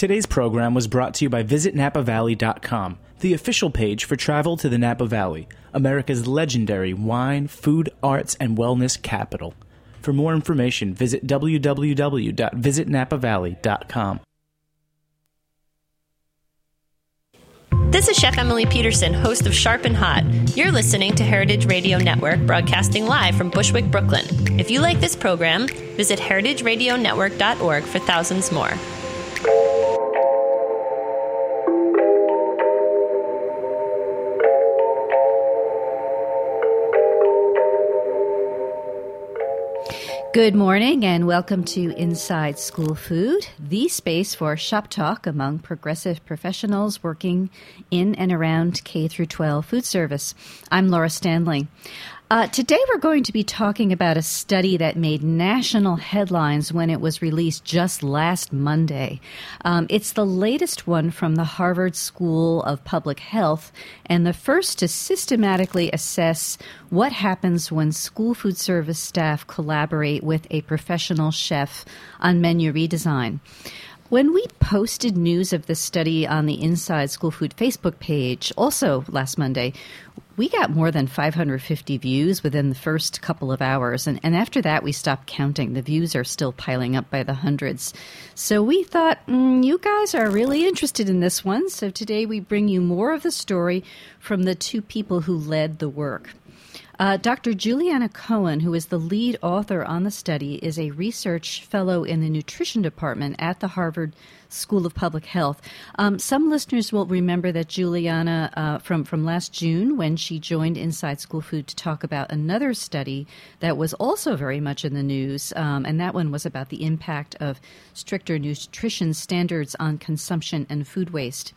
Today's program was brought to you by VisitNapaValley.com, the official page for travel to the Napa Valley, America's legendary wine, food, arts, and wellness capital. For more information, visit www.visitnapavalley.com. This is Chef Emily Peterson, host of Sharp and Hot. You're listening to Heritage Radio Network, broadcasting live from Bushwick, Brooklyn. If you like this program, visit heritageradionetwork.org for thousands more. Good morning and welcome to Inside School Food, the space for shop talk among progressive professionals working in and around K through 12 food service. I'm Laura Stanley. Uh, today, we're going to be talking about a study that made national headlines when it was released just last Monday. Um, it's the latest one from the Harvard School of Public Health and the first to systematically assess what happens when school food service staff collaborate with a professional chef on menu redesign. When we posted news of this study on the Inside School Food Facebook page, also last Monday, we got more than 550 views within the first couple of hours. And, and after that, we stopped counting. The views are still piling up by the hundreds. So we thought, mm, you guys are really interested in this one. So today we bring you more of the story from the two people who led the work. Uh, Dr. Juliana Cohen, who is the lead author on the study, is a research fellow in the nutrition department at the Harvard School of Public Health. Um, some listeners will remember that Juliana, uh, from, from last June, when she joined Inside School Food to talk about another study that was also very much in the news, um, and that one was about the impact of stricter nutrition standards on consumption and food waste.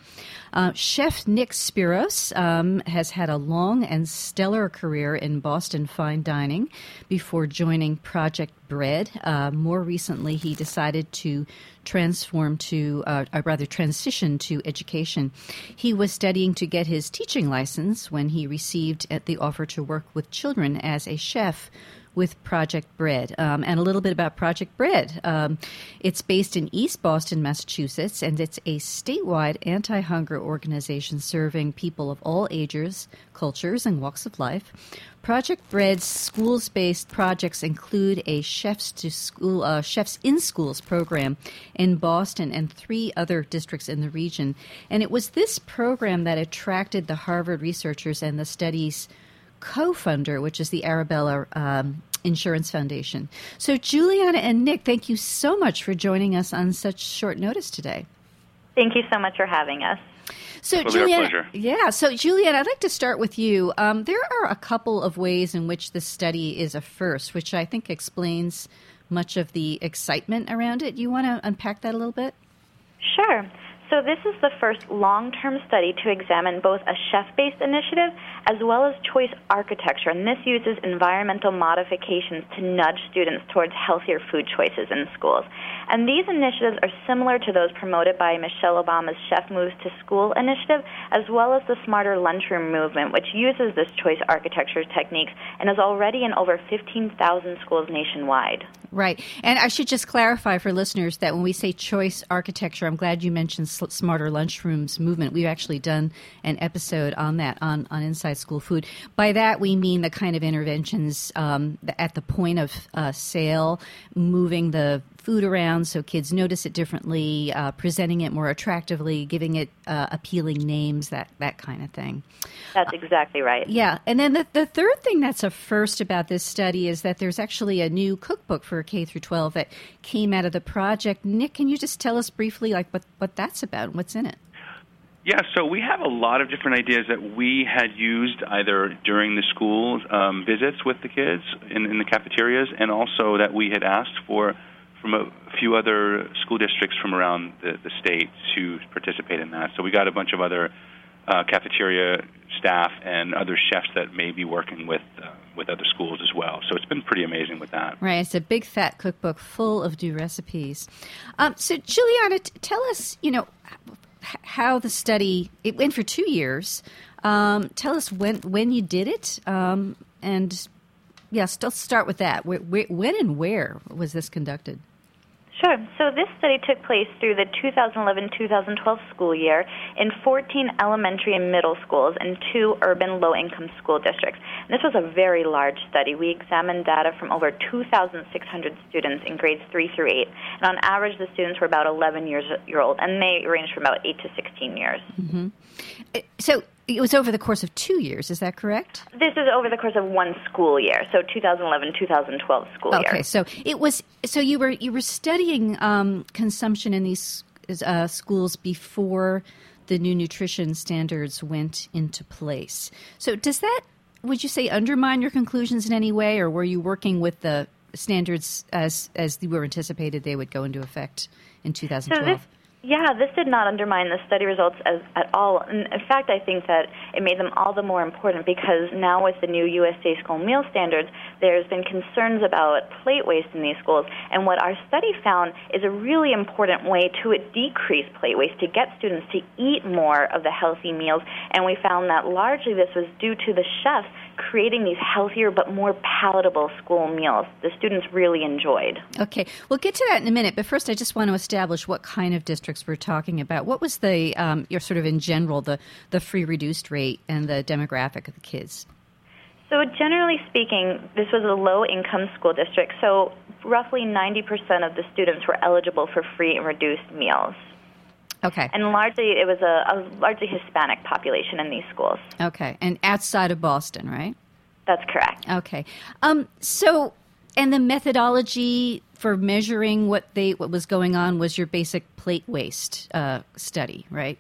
Uh, Chef Nick Spiros um, has had a long and stellar career in Boston fine dining before joining Project Bread. Uh, more recently, he decided to transform to, uh, or rather, transition to education. He was studying to get his teaching license when he received the offer to work with children as a chef with Project Bread. Um, and a little bit about Project Bread. Um, it's based in East Boston, Massachusetts, and it's a statewide anti hunger organization serving people of all ages, cultures, and walks of life. Project Bread's schools based projects include a Chefs to School uh, Chefs in Schools program in Boston and three other districts in the region. And it was this program that attracted the Harvard researchers and the study's co funder, which is the Arbella um, Insurance Foundation. So, Juliana and Nick, thank you so much for joining us on such short notice today. Thank you so much for having us. So, Juliana, yeah. So, Juliana, I'd like to start with you. Um, there are a couple of ways in which this study is a first, which I think explains much of the excitement around it. You want to unpack that a little bit? Sure. So, this is the first long term study to examine both a chef based initiative as well as choice architecture, and this uses environmental modifications to nudge students towards healthier food choices in schools. And these initiatives are similar to those promoted by Michelle Obama's Chef Moves to School initiative, as well as the Smarter Lunchroom movement, which uses this choice architecture techniques and is already in over 15,000 schools nationwide. Right. And I should just clarify for listeners that when we say choice architecture, I'm glad you mentioned Smarter Lunchrooms movement. We've actually done an episode on that on, on Inside School Food. By that, we mean the kind of interventions um, at the point of uh, sale, moving the food around so kids notice it differently, uh, presenting it more attractively, giving it uh, appealing names, that, that kind of thing. That's exactly right. Yeah. And then the, the third thing that's a first about this study is that there's actually a new cookbook for K through 12 that came out of the project. Nick, can you just tell us briefly like what, what that's about? and What's in it? Yeah, so we have a lot of different ideas that we had used either during the school um, visits with the kids in, in the cafeterias, and also that we had asked for from a few other school districts from around the, the state to participate in that. So we got a bunch of other uh, cafeteria staff and other chefs that may be working with uh, with other schools as well. So it's been pretty amazing with that. Right, it's a big fat cookbook full of new recipes. Um, so Juliana, t- tell us, you know, how the study it went for two years. Um, tell us when when you did it, um, and yes, let's start with that. When and where was this conducted? Sure. So this study took place through the 2011-2012 school year in 14 elementary and middle schools and two urban low-income school districts. And this was a very large study. We examined data from over 2,600 students in grades 3 through 8. And on average, the students were about 11 years old, and they ranged from about 8 to 16 years. Mm-hmm. So it was over the course of two years, is that correct? This is over the course of one school year, so 2011-2012 school okay, year. Okay, so it was. So you were you were studying um, consumption in these uh, schools before the new nutrition standards went into place. So does that would you say undermine your conclusions in any way, or were you working with the standards as as they were anticipated they would go into effect in 2012? So this, yeah, this did not undermine the study results as, at all. In fact, I think that it made them all the more important because now with the new USDA school meal standards, there's been concerns about plate waste in these schools. And what our study found is a really important way to decrease plate waste, to get students to eat more of the healthy meals. And we found that largely this was due to the chefs creating these healthier but more palatable school meals the students really enjoyed. Okay, we'll get to that in a minute, but first I just want to establish what kind of districts we're talking about. What was the, um, your sort of in general, the, the free reduced rate and the demographic of the kids? So, generally speaking, this was a low income school district, so roughly 90% of the students were eligible for free and reduced meals. Okay. And largely, it was a, a, largely Hispanic population in these schools. Okay. And outside of Boston, right? That's correct. Okay. Um, so, and the methodology for measuring what they what was going on was your basic plate waste uh, study, right?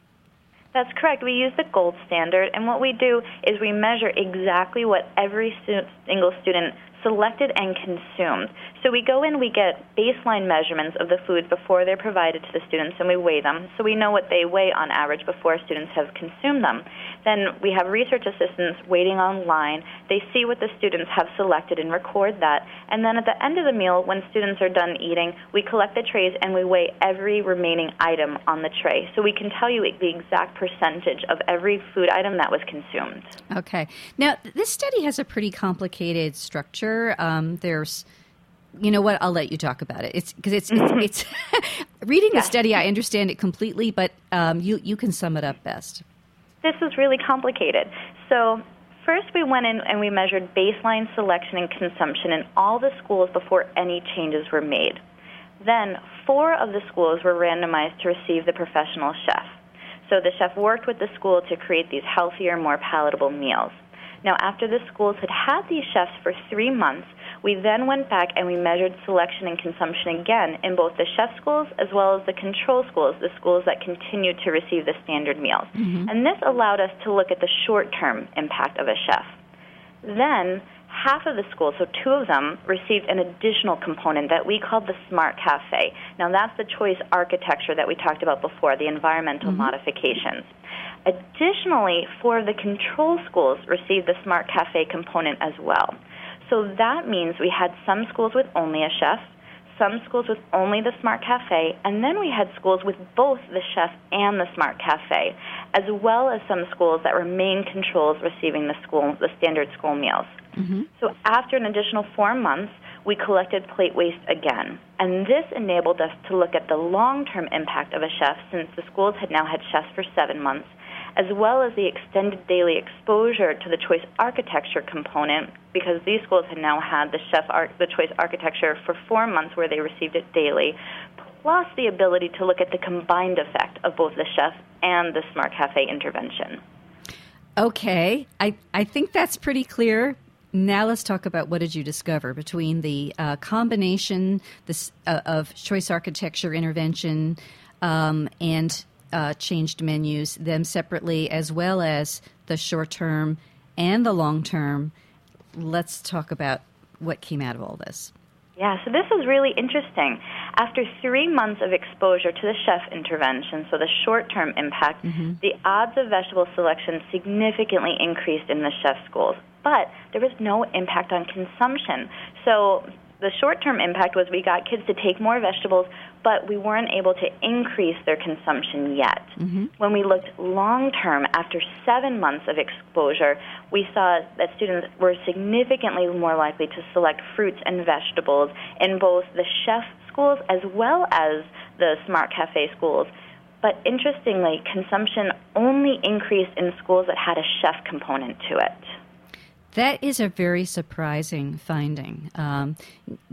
That's correct. We use the gold standard, and what we do is we measure exactly what every stu- single student selected and consumed. So we go in, we get baseline measurements of the foods before they're provided to the students, and we weigh them. So we know what they weigh on average before students have consumed them. Then we have research assistants waiting online. They see what the students have selected and record that. And then at the end of the meal, when students are done eating, we collect the trays and we weigh every remaining item on the tray. So we can tell you the exact percentage of every food item that was consumed. Okay. Now, this study has a pretty complicated structure. Um, there's you know what? I'll let you talk about it. It's because it's it's, it's reading the study. I understand it completely, but um, you you can sum it up best. This is really complicated. So first, we went in and we measured baseline selection and consumption in all the schools before any changes were made. Then four of the schools were randomized to receive the professional chef. So the chef worked with the school to create these healthier, more palatable meals. Now, after the schools had had these chefs for three months, we then went back and we measured selection and consumption again in both the chef schools as well as the control schools, the schools that continued to receive the standard meals. Mm-hmm. And this allowed us to look at the short term impact of a chef. Then, half of the schools, so two of them, received an additional component that we called the Smart Cafe. Now, that's the choice architecture that we talked about before, the environmental mm-hmm. modifications. Additionally, four of the control schools received the Smart Cafe component as well. So that means we had some schools with only a chef, some schools with only the Smart Cafe, and then we had schools with both the chef and the Smart Cafe, as well as some schools that were main controls receiving the school the standard school meals. Mm-hmm. So after an additional four months, we collected plate waste again. And this enabled us to look at the long term impact of a chef since the schools had now had chefs for seven months as well as the extended daily exposure to the choice architecture component, because these schools had now had the chef the choice architecture for four months where they received it daily, plus the ability to look at the combined effect of both the chef and the Smart Cafe intervention. Okay, I, I think that's pretty clear. Now let's talk about what did you discover between the uh, combination this, uh, of choice architecture intervention um, and uh, changed menus, them separately, as well as the short term and the long term. Let's talk about what came out of all this. Yeah, so this was really interesting. After three months of exposure to the chef intervention, so the short term impact, mm-hmm. the odds of vegetable selection significantly increased in the chef schools. But there was no impact on consumption. So the short term impact was we got kids to take more vegetables, but we weren't able to increase their consumption yet. Mm-hmm. When we looked long term, after seven months of exposure, we saw that students were significantly more likely to select fruits and vegetables in both the chef schools as well as the Smart Cafe schools. But interestingly, consumption only increased in schools that had a chef component to it. That is a very surprising finding, um,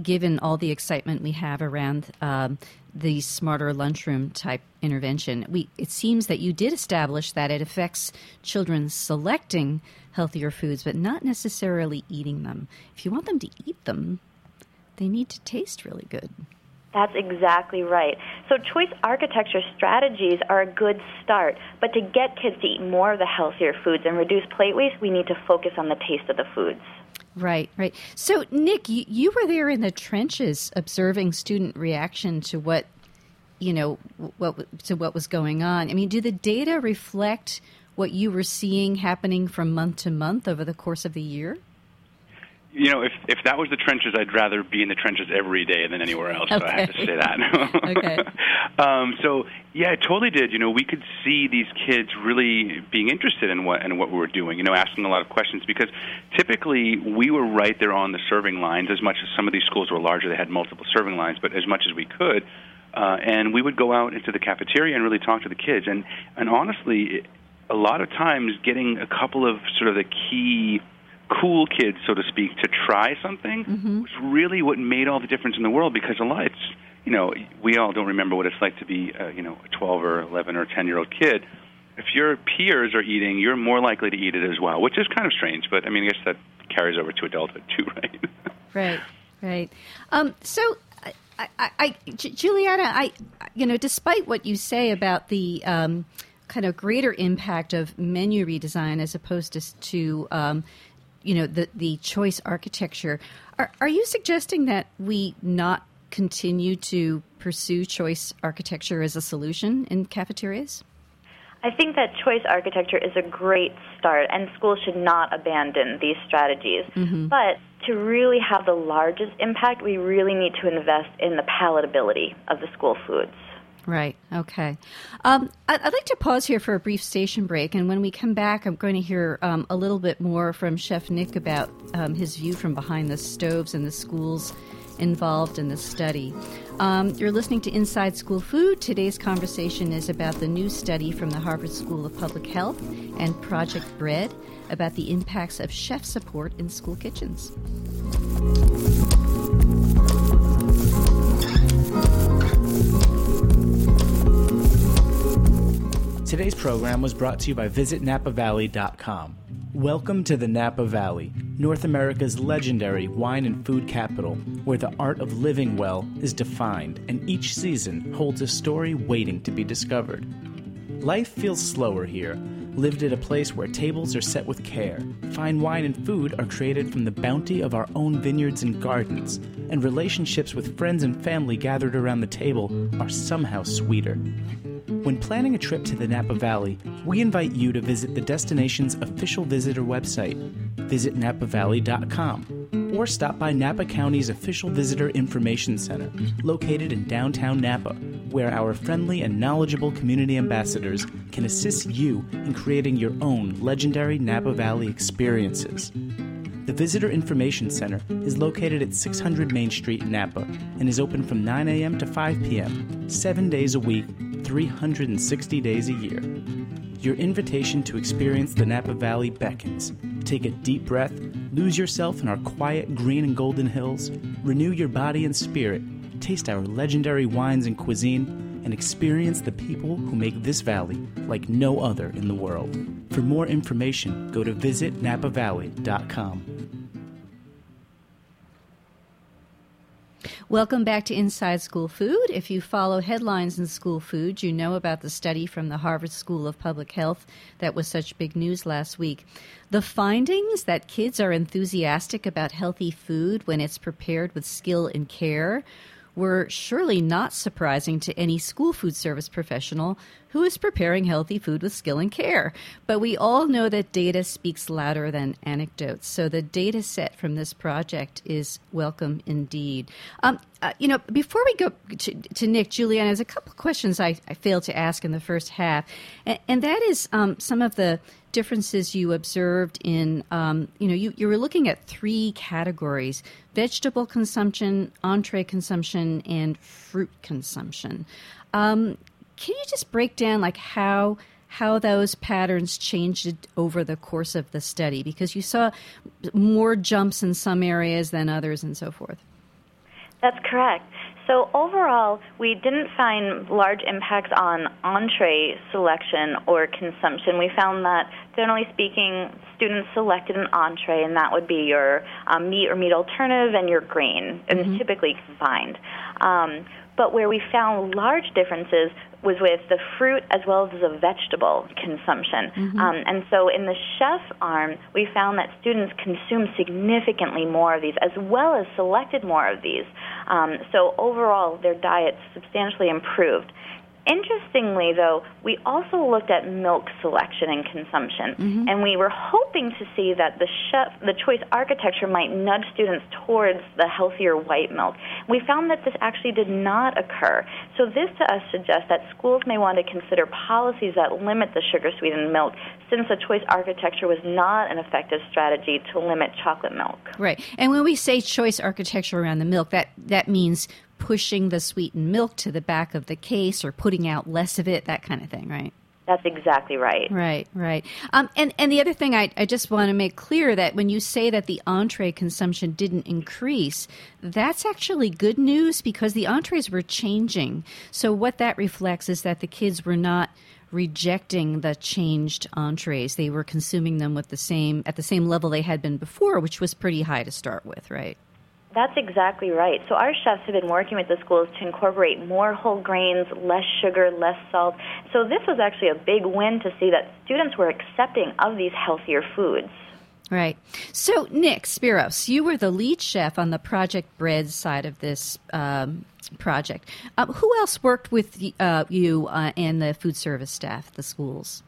given all the excitement we have around um, the smarter lunchroom type intervention. We, it seems that you did establish that it affects children selecting healthier foods, but not necessarily eating them. If you want them to eat them, they need to taste really good. That's exactly right. So, choice architecture strategies are a good start, but to get kids to eat more of the healthier foods and reduce plate waste, we need to focus on the taste of the foods. Right, right. So, Nick, you, you were there in the trenches observing student reaction to what, you know, what to what was going on. I mean, do the data reflect what you were seeing happening from month to month over the course of the year? You know, if if that was the trenches, I'd rather be in the trenches every day than anywhere else. Okay. So I have to say that. okay. Um, so yeah, it totally did. You know, we could see these kids really being interested in what in what we were doing. You know, asking a lot of questions because typically we were right there on the serving lines. As much as some of these schools were larger, they had multiple serving lines, but as much as we could. Uh, and we would go out into the cafeteria and really talk to the kids. And and honestly, a lot of times getting a couple of sort of the key cool kids, so to speak, to try something mm-hmm. was really what made all the difference in the world. Because a lot, it's you know, we all don't remember what it's like to be, uh, you know, a 12 or 11 or 10 year old kid. If your peers are eating, you're more likely to eat it as well, which is kind of strange. But I mean, I guess that carries over to adulthood too, right? right, right. Um, so. I, I, I, Juliana, I, you know, despite what you say about the um, kind of greater impact of menu redesign as opposed to, to um, you know the the choice architecture. Are are you suggesting that we not continue to pursue choice architecture as a solution in cafeterias? I think that choice architecture is a great start, and schools should not abandon these strategies. Mm-hmm. But to really have the largest impact, we really need to invest in the palatability of the school foods. Right. Okay. Um, I'd like to pause here for a brief station break, and when we come back, I'm going to hear um, a little bit more from Chef Nick about um, his view from behind the stoves and the schools involved in the study. Um, you're listening to Inside School Food. Today's conversation is about the new study from the Harvard School of Public Health and Project Bread about the impacts of chef support in school kitchens. Today's program was brought to you by VisitNapaValley.com. Welcome to the Napa Valley, North America's legendary wine and food capital, where the art of living well is defined and each season holds a story waiting to be discovered. Life feels slower here, lived at a place where tables are set with care, fine wine and food are created from the bounty of our own vineyards and gardens, and relationships with friends and family gathered around the table are somehow sweeter. When planning a trip to the Napa Valley, we invite you to visit the destination's official visitor website, visitnapavalley.com, or stop by Napa County's official visitor information center, located in downtown Napa, where our friendly and knowledgeable community ambassadors can assist you in creating your own legendary Napa Valley experiences. The Visitor Information Center is located at 600 Main Street Napa and is open from 9 a.m. to 5 p.m., seven days a week 360 days a year. Your invitation to experience the Napa Valley beckons. Take a deep breath, lose yourself in our quiet green and golden hills, renew your body and spirit, taste our legendary wines and cuisine, and experience the people who make this valley like no other in the world. For more information, go to visitnapavalley.com. Welcome back to Inside School Food. If you follow headlines in school food, you know about the study from the Harvard School of Public Health that was such big news last week. The findings that kids are enthusiastic about healthy food when it's prepared with skill and care were surely not surprising to any school food service professional who is preparing healthy food with skill and care. But we all know that data speaks louder than anecdotes. So the data set from this project is welcome indeed. Um, uh, you know, before we go to, to Nick, Juliana, there's a couple questions I, I, failed to ask in the first half, and, and that is um, some of the differences you observed in, um, you know, you, you were looking at three categories vegetable consumption, entree consumption, and fruit consumption. Um, can you just break down like how how those patterns changed over the course of the study? Because you saw more jumps in some areas than others, and so forth. That's correct. So overall, we didn't find large impacts on entree selection or consumption. We found that, generally speaking, students selected an entree, and that would be your um, meat or meat alternative and your grain, and mm-hmm. typically combined. Um, but where we found large differences was with the fruit as well as the vegetable consumption. Mm-hmm. Um, and so in the chef arm, we found that students consumed significantly more of these as well as selected more of these. Um, so overall, their diets substantially improved. Interestingly, though, we also looked at milk selection and consumption, mm-hmm. and we were hoping to see that the chef, the choice architecture might nudge students towards the healthier white milk. We found that this actually did not occur. So this to us suggests that schools may want to consider policies that limit the sugar sweetened milk, since the choice architecture was not an effective strategy to limit chocolate milk. Right, and when we say choice architecture around the milk, that that means pushing the sweetened milk to the back of the case or putting out less of it, that kind of thing, right? That's exactly right. Right, right. Um, and, and the other thing I, I just want to make clear that when you say that the entree consumption didn't increase, that's actually good news because the entrees were changing. So what that reflects is that the kids were not rejecting the changed entrees. They were consuming them with the same at the same level they had been before, which was pretty high to start with, right? That's exactly right. So our chefs have been working with the schools to incorporate more whole grains, less sugar, less salt. So this was actually a big win to see that students were accepting of these healthier foods. Right. So, Nick Spiros, you were the lead chef on the Project Bread side of this um, project. Um, who else worked with uh, you uh, and the food service staff, at the schools?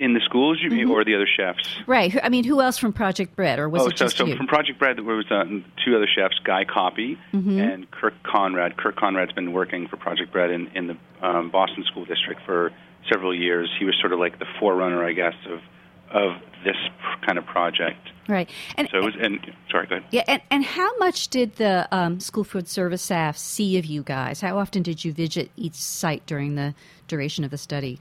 In the schools, you mean, mm-hmm. or the other chefs? Right. I mean, who else from Project Bread, or was oh, it just so, you? so from Project Bread, there was uh, two other chefs, Guy Copy mm-hmm. and Kirk Conrad. Kirk Conrad's been working for Project Bread in, in the um, Boston School District for several years. He was sort of like the forerunner, I guess, of of this kind of project. Right. And so it was, and sorry, go ahead. Yeah, and, and how much did the um, school food service staff see of you guys? How often did you visit each site during the duration of the study?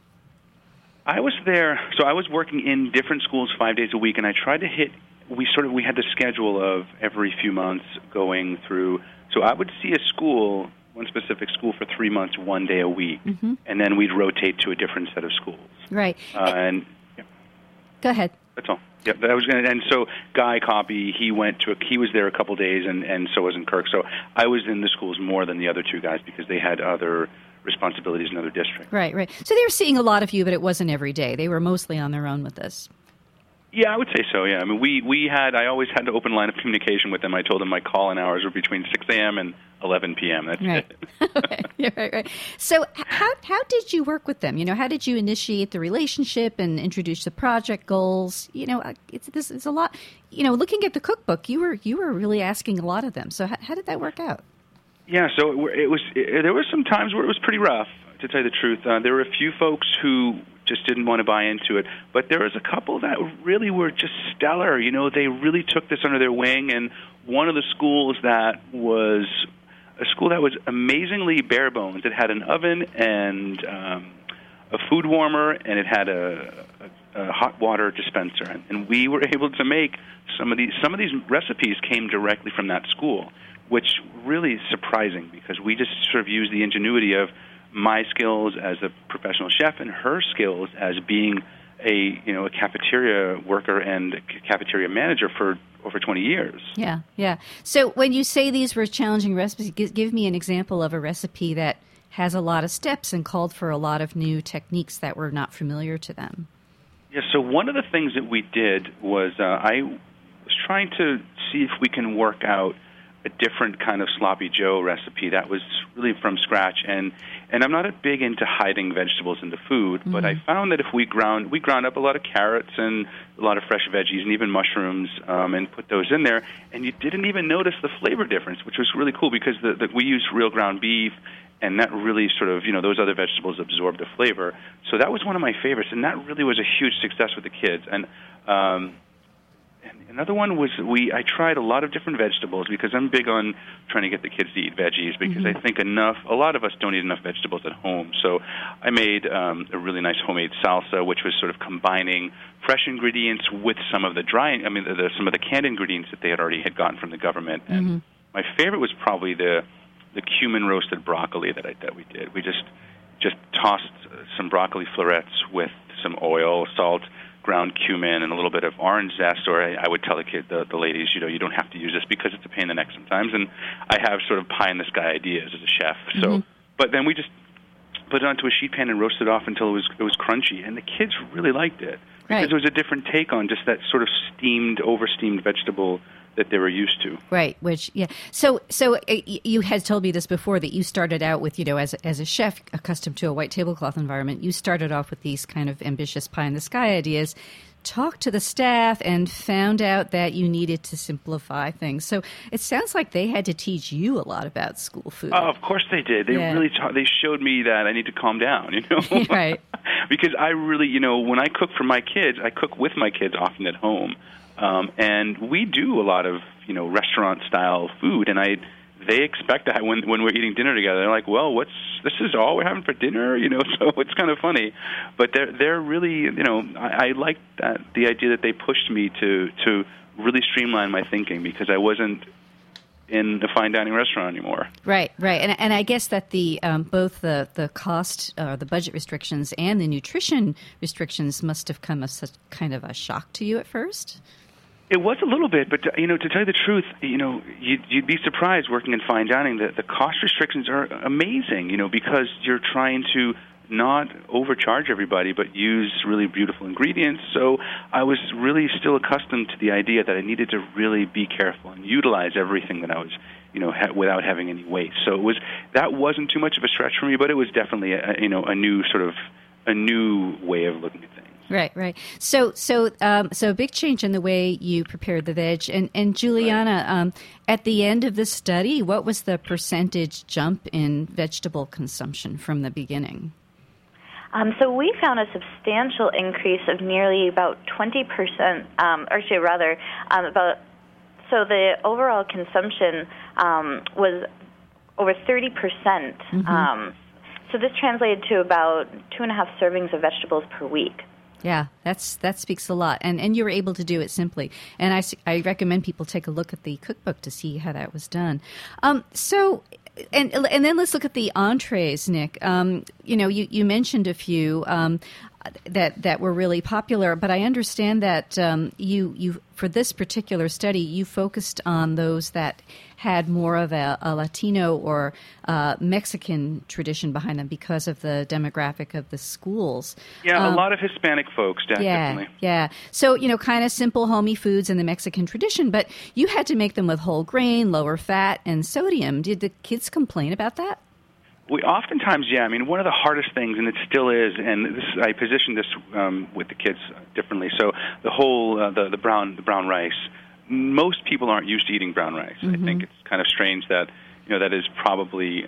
I was there, so I was working in different schools five days a week, and I tried to hit. We sort of we had the schedule of every few months going through. So I would see a school, one specific school, for three months, one day a week, mm-hmm. and then we'd rotate to a different set of schools. Right. Uh, and yeah. go ahead. That's all. Yeah, that was going to and so Guy Copy, he went to a, he was there a couple days, and and so was in Kirk. So I was in the schools more than the other two guys because they had other responsibilities in other districts. Right, right. So they were seeing a lot of you, but it wasn't every day. They were mostly on their own with this. Yeah, I would say so. Yeah, I mean, we we had I always had an open line of communication with them. I told them my call-in hours were between 6 a.m. and 11 p.m. That's right. it. okay. Yeah, right, right. So, how how did you work with them? You know, how did you initiate the relationship and introduce the project goals? You know, uh, it's this is a lot. You know, looking at the cookbook, you were you were really asking a lot of them. So, how, how did that work out? Yeah, so it was. It, there were some times where it was pretty rough, to tell you the truth. Uh, there were a few folks who just didn't want to buy into it, but there was a couple that really were just stellar. You know, they really took this under their wing, and one of the schools that was a school that was amazingly bare bones. It had an oven and um, a food warmer, and it had a, a, a hot water dispenser. And we were able to make some of these. Some of these recipes came directly from that school which really is surprising because we just sort of use the ingenuity of my skills as a professional chef and her skills as being a you know a cafeteria worker and cafeteria manager for over 20 years. Yeah, yeah. So when you say these were challenging recipes, give, give me an example of a recipe that has a lot of steps and called for a lot of new techniques that were not familiar to them. Yeah, so one of the things that we did was uh, I was trying to see if we can work out a different kind of sloppy Joe recipe that was really from scratch. And and I'm not a big into hiding vegetables into food, mm-hmm. but I found that if we ground we ground up a lot of carrots and a lot of fresh veggies and even mushrooms um, and put those in there, and you didn't even notice the flavor difference, which was really cool because the, the, we used real ground beef. And that really sort of, you know, those other vegetables absorb the flavor. So that was one of my favorites, and that really was a huge success with the kids. And um, Another one was we. I tried a lot of different vegetables because I'm big on trying to get the kids to eat veggies because mm-hmm. I think enough. A lot of us don't eat enough vegetables at home. So I made um, a really nice homemade salsa, which was sort of combining fresh ingredients with some of the dry. I mean, the, the, some of the canned ingredients that they had already had gotten from the government. And mm-hmm. my favorite was probably the the cumin roasted broccoli that I that we did. We just just tossed some broccoli florets with some oil, salt ground cumin and a little bit of orange zest, or I, I would tell the kid, the, the ladies, you know, you don't have to use this because it's a pain in the neck sometimes. And I have sort of pie in the sky ideas as a chef. So, mm-hmm. but then we just put it onto a sheet pan and roast it off until it was it was crunchy, and the kids really liked it because right. it was a different take on just that sort of steamed, over steamed vegetable that they were used to. Right. Which yeah. So so uh, you had told me this before that you started out with you know as as a chef accustomed to a white tablecloth environment, you started off with these kind of ambitious pie in the sky ideas. Talked to the staff and found out that you needed to simplify things. So it sounds like they had to teach you a lot about school food. Oh, of course they did. They yeah. really taught, they showed me that I need to calm down. You know, right? because I really, you know, when I cook for my kids, I cook with my kids often at home. Um, and we do a lot of you know restaurant style food, and I they expect that when when we're eating dinner together. They're like, "Well, what's this is all we're having for dinner?" You know, so it's kind of funny, but they're they're really you know I, I like that the idea that they pushed me to to really streamline my thinking because I wasn't in a fine dining restaurant anymore. Right, right, and and I guess that the um, both the the cost, uh, the budget restrictions, and the nutrition restrictions must have come as such kind of a shock to you at first. It was a little bit, but you know, to tell you the truth, you know, you'd, you'd be surprised working in fine dining. that the cost restrictions are amazing, you know, because you're trying to not overcharge everybody, but use really beautiful ingredients. So I was really still accustomed to the idea that I needed to really be careful and utilize everything that I was, you know, ha- without having any waste. So it was that wasn't too much of a stretch for me, but it was definitely a, you know a new sort of a new way of looking at things. Right, right. So, so, um, so a big change in the way you prepared the veg. And, and Juliana, right. um, at the end of the study, what was the percentage jump in vegetable consumption from the beginning? Um, so we found a substantial increase of nearly about 20%, um, or actually rather, um, about so the overall consumption um, was over 30%. Mm-hmm. Um, so this translated to about two and a half servings of vegetables per week. Yeah, that's that speaks a lot, and and you were able to do it simply. And I, I recommend people take a look at the cookbook to see how that was done. Um, so, and and then let's look at the entrees, Nick. Um, you know, you you mentioned a few. Um, that that were really popular. But I understand that um, you you for this particular study you focused on those that had more of a, a Latino or uh, Mexican tradition behind them because of the demographic of the schools. Yeah, um, a lot of Hispanic folks, definitely. Yeah, yeah. So you know, kind of simple, homey foods in the Mexican tradition, but you had to make them with whole grain, lower fat, and sodium. Did the kids complain about that? We oftentimes, yeah. I mean, one of the hardest things, and it still is, and this, I position this um, with the kids differently. So the whole uh, the the brown the brown rice. Most people aren't used to eating brown rice. Mm-hmm. I think it's kind of strange that you know that is probably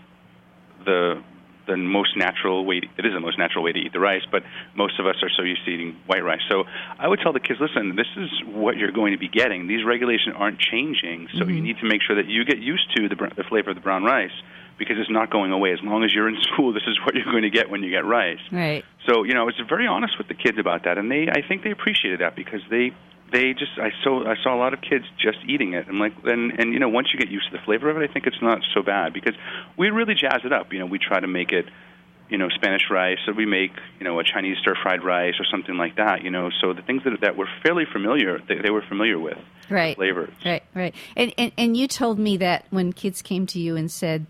the the most natural way. To, it is the most natural way to eat the rice, but most of us are so used to eating white rice. So I would tell the kids, listen, this is what you're going to be getting. These regulations aren't changing, so mm-hmm. you need to make sure that you get used to the, the flavor of the brown rice because it's not going away. As long as you're in school, this is what you're going to get when you get rice. Right. So you know, I was very honest with the kids about that, and they I think they appreciated that because they they just I saw I saw a lot of kids just eating it. I'm like, and and you know, once you get used to the flavor of it, I think it's not so bad because we really jazz it up. You know, we try to make it you know Spanish rice, or we make you know a Chinese stir fried rice or something like that. You know, so the things that that were fairly familiar, they, they were familiar with right flavors. Right, right. And, and and you told me that when kids came to you and said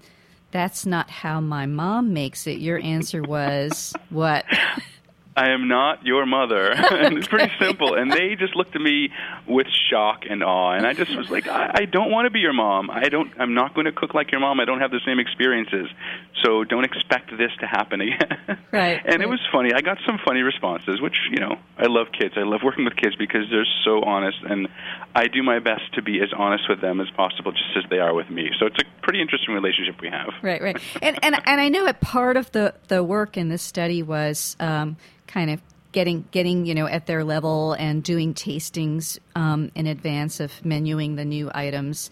that's not how my mom makes it. Your answer was what? I am not your mother. and it's pretty simple. And they just looked at me with shock and awe. And I just was like, I, I don't want to be your mom. I don't. I'm not going to cook like your mom. I don't have the same experiences. So don't expect this to happen again. Right. and right. it was funny. I got some funny responses, which you know, I love kids. I love working with kids because they're so honest, and I do my best to be as honest with them as possible, just as they are with me. So it's a pretty interesting relationship we have. Right, right, and and and I know that part of the the work in this study was um, kind of getting getting you know at their level and doing tastings um, in advance of menuing the new items.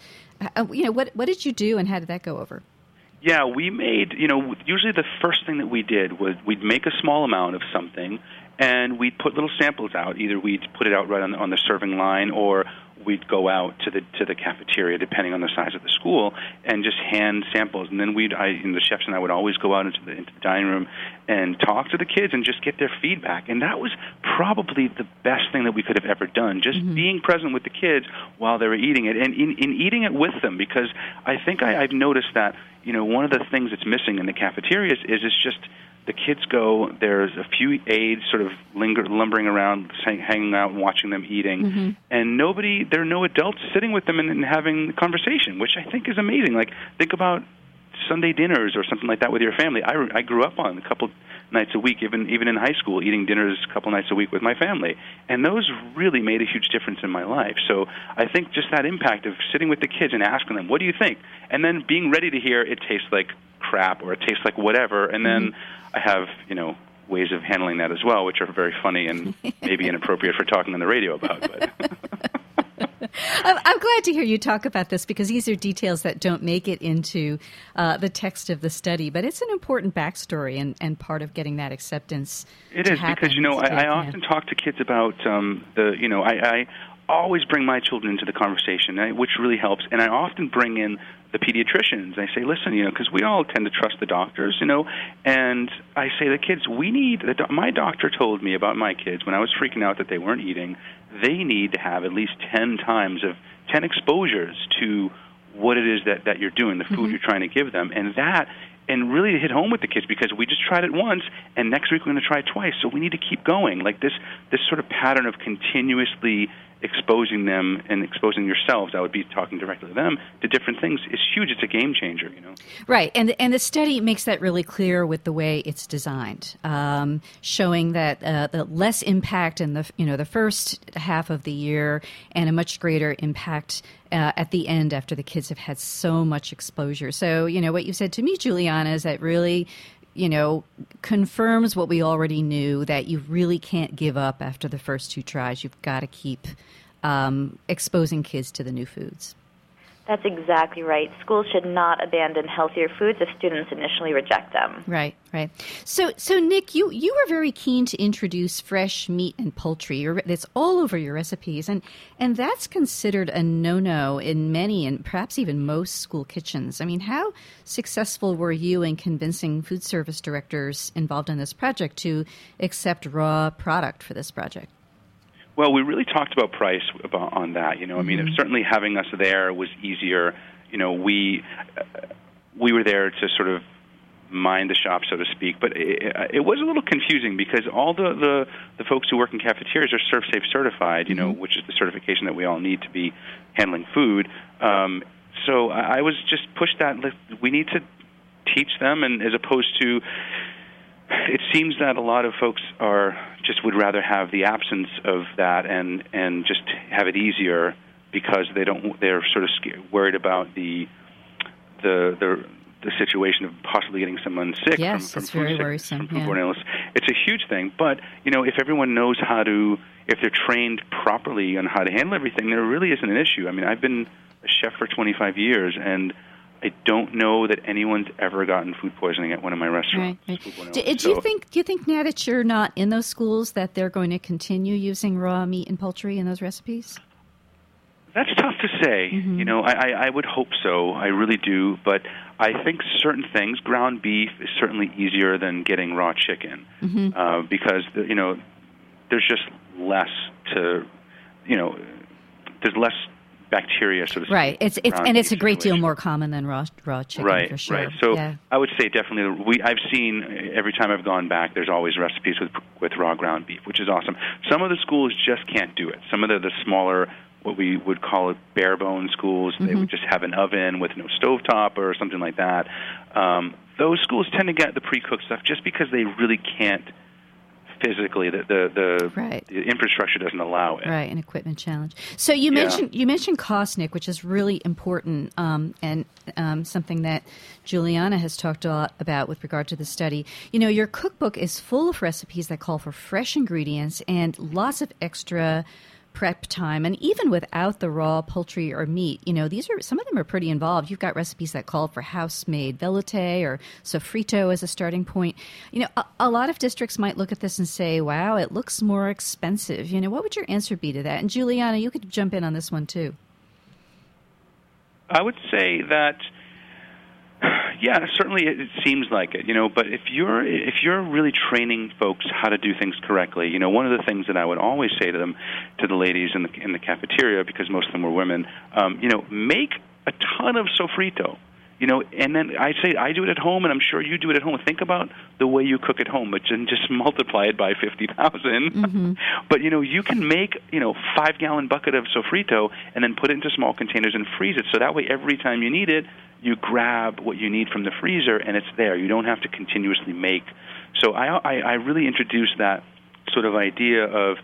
Uh, you know, what what did you do, and how did that go over? Yeah, we made, you know, usually the first thing that we did was we'd make a small amount of something and we'd put little samples out. Either we'd put it out right on, on the serving line or we'd go out to the to the cafeteria depending on the size of the school and just hand samples. And then we'd I and the chefs and I would always go out into the into the dining room and talk to the kids and just get their feedback. And that was probably the best thing that we could have ever done just mm-hmm. being present with the kids while they were eating it and in, in eating it with them. Because I think I, I've noticed that you know one of the things that's missing in the cafeterias is it's just the kids go. There's a few aides sort of linger, lumbering around, hanging out, and watching them eating, mm-hmm. and nobody. There are no adults sitting with them and, and having conversation, which I think is amazing. Like think about Sunday dinners or something like that with your family. I, I grew up on a couple nights a week, even even in high school, eating dinners a couple nights a week with my family, and those really made a huge difference in my life. So I think just that impact of sitting with the kids and asking them, "What do you think?" and then being ready to hear it tastes like crap or it tastes like whatever, and then mm-hmm. I have you know ways of handling that as well, which are very funny and maybe inappropriate for talking on the radio about. But I'm, I'm glad to hear you talk about this because these are details that don't make it into uh, the text of the study, but it's an important backstory and, and part of getting that acceptance. It is because you know I, I often talk to kids about um, the you know I, I always bring my children into the conversation, which really helps, and I often bring in the pediatricians. I say, listen, you know, because we all tend to trust the doctors, you know, and I say to the kids, we need. The, doc- my doctor told me about my kids when I was freaking out that they weren't eating. They need to have at least ten times of ten exposures to what it is that that you're doing, the food mm-hmm. you're trying to give them, and that and really to hit home with the kids because we just tried it once and next week we're going to try it twice. So we need to keep going. Like this this sort of pattern of continuously exposing them and exposing yourselves i would be talking directly to them to different things. Is huge. It's a game changer you know? Right, and and the study makes that really clear with the way it's designed, um, showing that uh, the less impact in the you know the first half of the year and a much greater impact uh, at the end after the kids have had so much exposure. So you know what you said to me, Juliana, is that really you know confirms what we already knew that you really can't give up after the first two tries. You've got to keep um, exposing kids to the new foods. That's exactly right. Schools should not abandon healthier foods if students initially reject them. Right, right. So, so Nick, you you were very keen to introduce fresh meat and poultry. It's all over your recipes, and and that's considered a no no in many and perhaps even most school kitchens. I mean, how successful were you in convincing food service directors involved in this project to accept raw product for this project? Well, we really talked about price about, on that. You know, I mean, Mm-hmm. certainly having us there was easier. You know, we uh, we were there to sort of mind the shop, so to speak. But it, it was a little confusing because all the, the the folks who work in cafeterias are ServSafe certified. You know, which is the certification that we all need to be handling food. Um, so I, I was just pushed that we need to teach them, and as opposed to it seems that a lot of folks are just would rather have the absence of that and and just have it easier because they don't they're sort of scared, worried about the the the the situation of possibly getting someone sick Yes, from, from it's food worrisome, from yeah. foodborne illness. It's a huge thing, but you know if everyone knows how to if they're trained properly on how to handle everything, there really isn't an issue. I mean, I've been a chef for 25 years and I don't know that anyone's ever gotten food poisoning at one of my restaurants. right. foodborne Do, do you think? Do you think now that you're not in those schools that they're going to continue using raw meat and poultry in those recipes? That's tough to say. You know, I, I, I would hope so. I really do. But I think certain things, ground beef is certainly easier than getting raw chicken uh, because the, you know there's just less to, you know, there's less bacteria, so to speak. Right. It's it's and it's a great deal more common than raw raw chicken Right, for sure. right. So yeah. I would say definitely we I've seen every time I've gone back. There's always recipes with with raw ground beef, which is awesome. Some of the schools just can't do it. Some of the the smaller what we would call it bare bone schools. They Mm-hmm. would just have an oven with no stovetop or something like that. Um, those schools tend to get the pre-cooked stuff just because they really can't physically the the, the, Right. the infrastructure doesn't allow it. Right, an equipment challenge. So you Yeah. mentioned you mentioned cost, Nick, which is really important, um, and um, something that Juliana has talked a lot about with regard to the study. You know, your cookbook is full of recipes that call for fresh ingredients and lots of extra prep time. And even without the raw poultry or meat you know these are some of them are pretty involved. You've got recipes that call for house made velouté or sofrito as a starting point. You know a, a lot of districts might look at this and say wow it looks more expensive. You know what would your answer be to that? And juliana you could jump in on this one too. I would say that yeah, certainly it, it seems like it, you know, but if you're if you're really training folks how to do things correctly, you know, one of the things that I would always say to them to the ladies in the in the cafeteria because most of them were women, um, you know, make a ton of sofrito. You know, and then I say I do it at home, and I'm sure you do it at home. Think about the way you cook at home, but then just multiply it by fifty But you know, you can make you know five gallon bucket of sofrito, and then put it into small containers and freeze it. So that way, every time you need it, you grab what you need from the freezer, and it's there. You don't have to continuously make. So I I, I really introduced that sort of idea of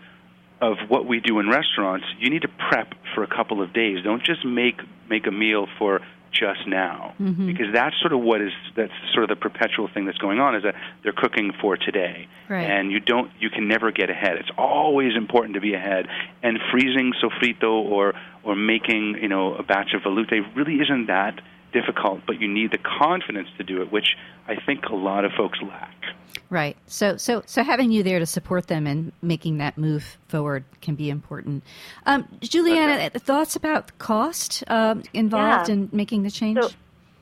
of what we do in restaurants, you need to prep for a couple of days. Don't just make make a meal for just now, mm-hmm. because that's sort of what is that's sort of the perpetual thing that's going on is that they're cooking for today, Right. and you don't you can never get ahead. It's always important to be ahead, and freezing sofrito or or making you know a batch of velouté really isn't that difficult, but you need the confidence to do it, which I think a lot of folks lack. Right. So, so, so having you there to support them and making that move forward can be important. Um, Juliana, thoughts about the cost um, involved Yeah. in making the change? So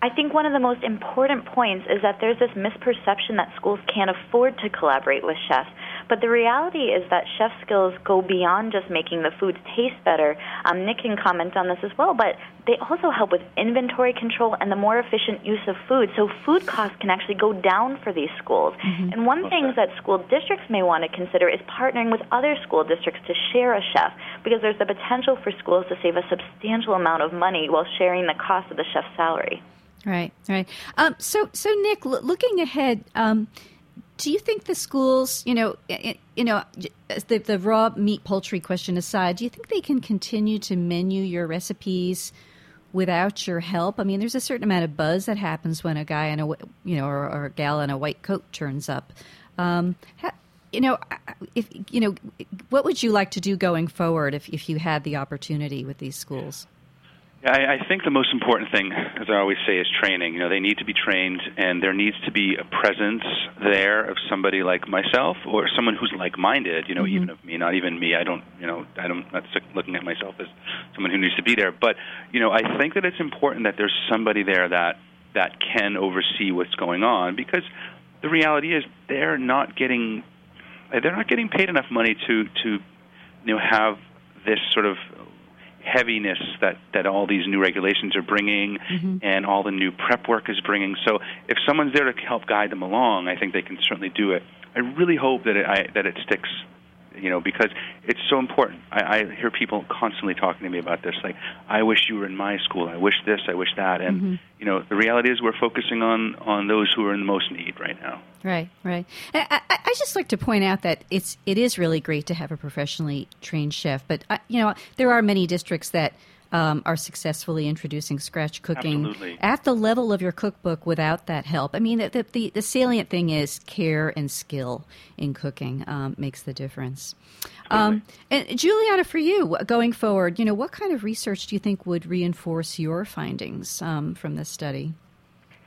I think one of the most important points is that there's this misperception that schools can't afford to collaborate with chefs. But the reality is that chef skills go beyond just making the foods taste better. Um, Nick can comment on this as well, but they also help with inventory control and the more efficient use of food. So food costs can actually go down for these schools. And one thing that school districts may want to consider is partnering with other school districts to share a chef because there's the potential for schools to save a substantial amount of money while sharing the cost of the chef's salary. Right, right. Um, so, so Nick, l- looking ahead, um, do you think the schools, you know, you know, the, the raw meat poultry question aside, do you think they can continue to menu your recipes without your help? I mean, there's a certain amount of buzz that happens when a guy in a, you know, or, or a gal in a white coat turns up. Um, you know, if you know, what would you like to do going forward if, if you had the opportunity with these schools? I, I think the most important thing, as I always say, is training. You know, they need to be trained, and there needs to be a presence there of somebody like myself or someone who's like-minded. You know, mm-hmm. even of me, not even me. I don't, you know, I don't not looking at myself as someone who needs to be there. But you know, I think that it's important that there's somebody there that that can oversee what's going on because the reality is they're not getting they're not getting paid enough money to to you know have this sort of heaviness that that all these new regulations are bringing mm-hmm. and all the new prep work is bringing. So if someone's there to help guide them along i think they can certainly do it. I really hope that it I, that it sticks you know because it's so important. I, I hear people constantly talking to me about this like i wish you were in my school. I wish this i wish that. And mm-hmm. you know the reality is we're focusing on on those who are in the most need right now Right, right. I, I, I just like to point out that it's it is really great to have a professionally trained chef, but uh, you know there are many districts that um, are successfully introducing scratch cooking Absolutely. at the level of your cookbook without that help. I mean, the the, the salient thing is care and skill in cooking um, makes the difference. Um, and Juliana, for you going forward, you know, what kind of research do you think would reinforce your findings um, from this study?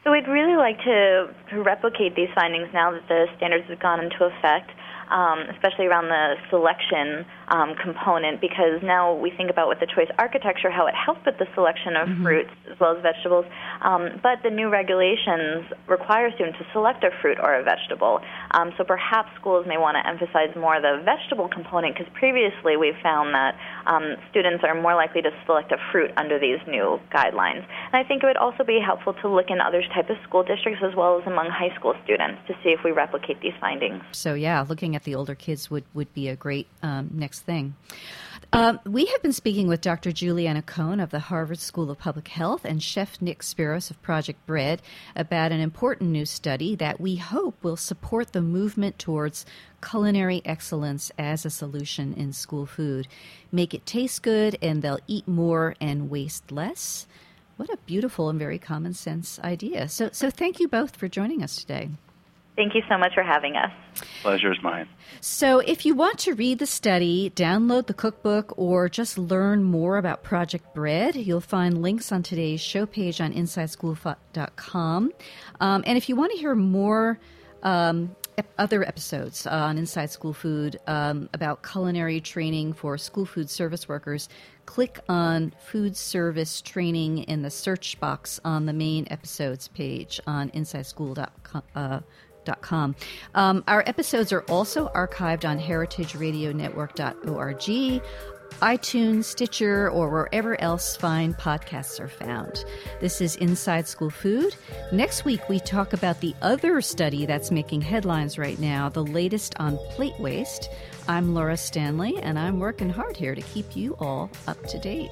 So we'd really like to, to replicate these findings now that the standards have gone into effect. um, especially around the selection um, component, because now we think about with the choice architecture how it helps with the selection of mm-hmm. fruits as well as vegetables. Um, but the new regulations require students to select a fruit or a vegetable. Um, so perhaps schools may want to emphasize more the vegetable component, because previously we've found that um, students are more likely to select a fruit under these new guidelines. And I think it would also be helpful to look in other types of school districts as well as among high school students to see if we replicate these findings. So yeah, looking at the older kids would, would be a great um, next thing. Um, we have been speaking with Dr. Juliana Cohen of the Harvard School of Public Health and Chef Nick Spiros of Project Bread about an important new study that we hope will support the movement towards culinary excellence as a solution in school food. Make it taste good, and they'll eat more and waste less. What a beautiful and very common sense idea. So, so thank you both for joining us today. Thank you so much for having us. Pleasure is mine. So, if you want to read the study, download the cookbook, or just learn more about Project Bread, you'll find links on today's show page on InsideSchool.com. Um, and if you want to hear more um, other episodes on Inside School Food um, about culinary training for school food service workers, click on Food Service Training in the search box on the main episodes page on InsideSchool.com. Uh, um, our episodes are also archived on heritageradionetwork.org, iTunes, Stitcher, or wherever else fine podcasts are found. This is Inside School Food. Next week, we talk about the other study that's making headlines right now, the latest on plate waste. I'm Laura Stanley, and I'm working hard here to keep you all up to date.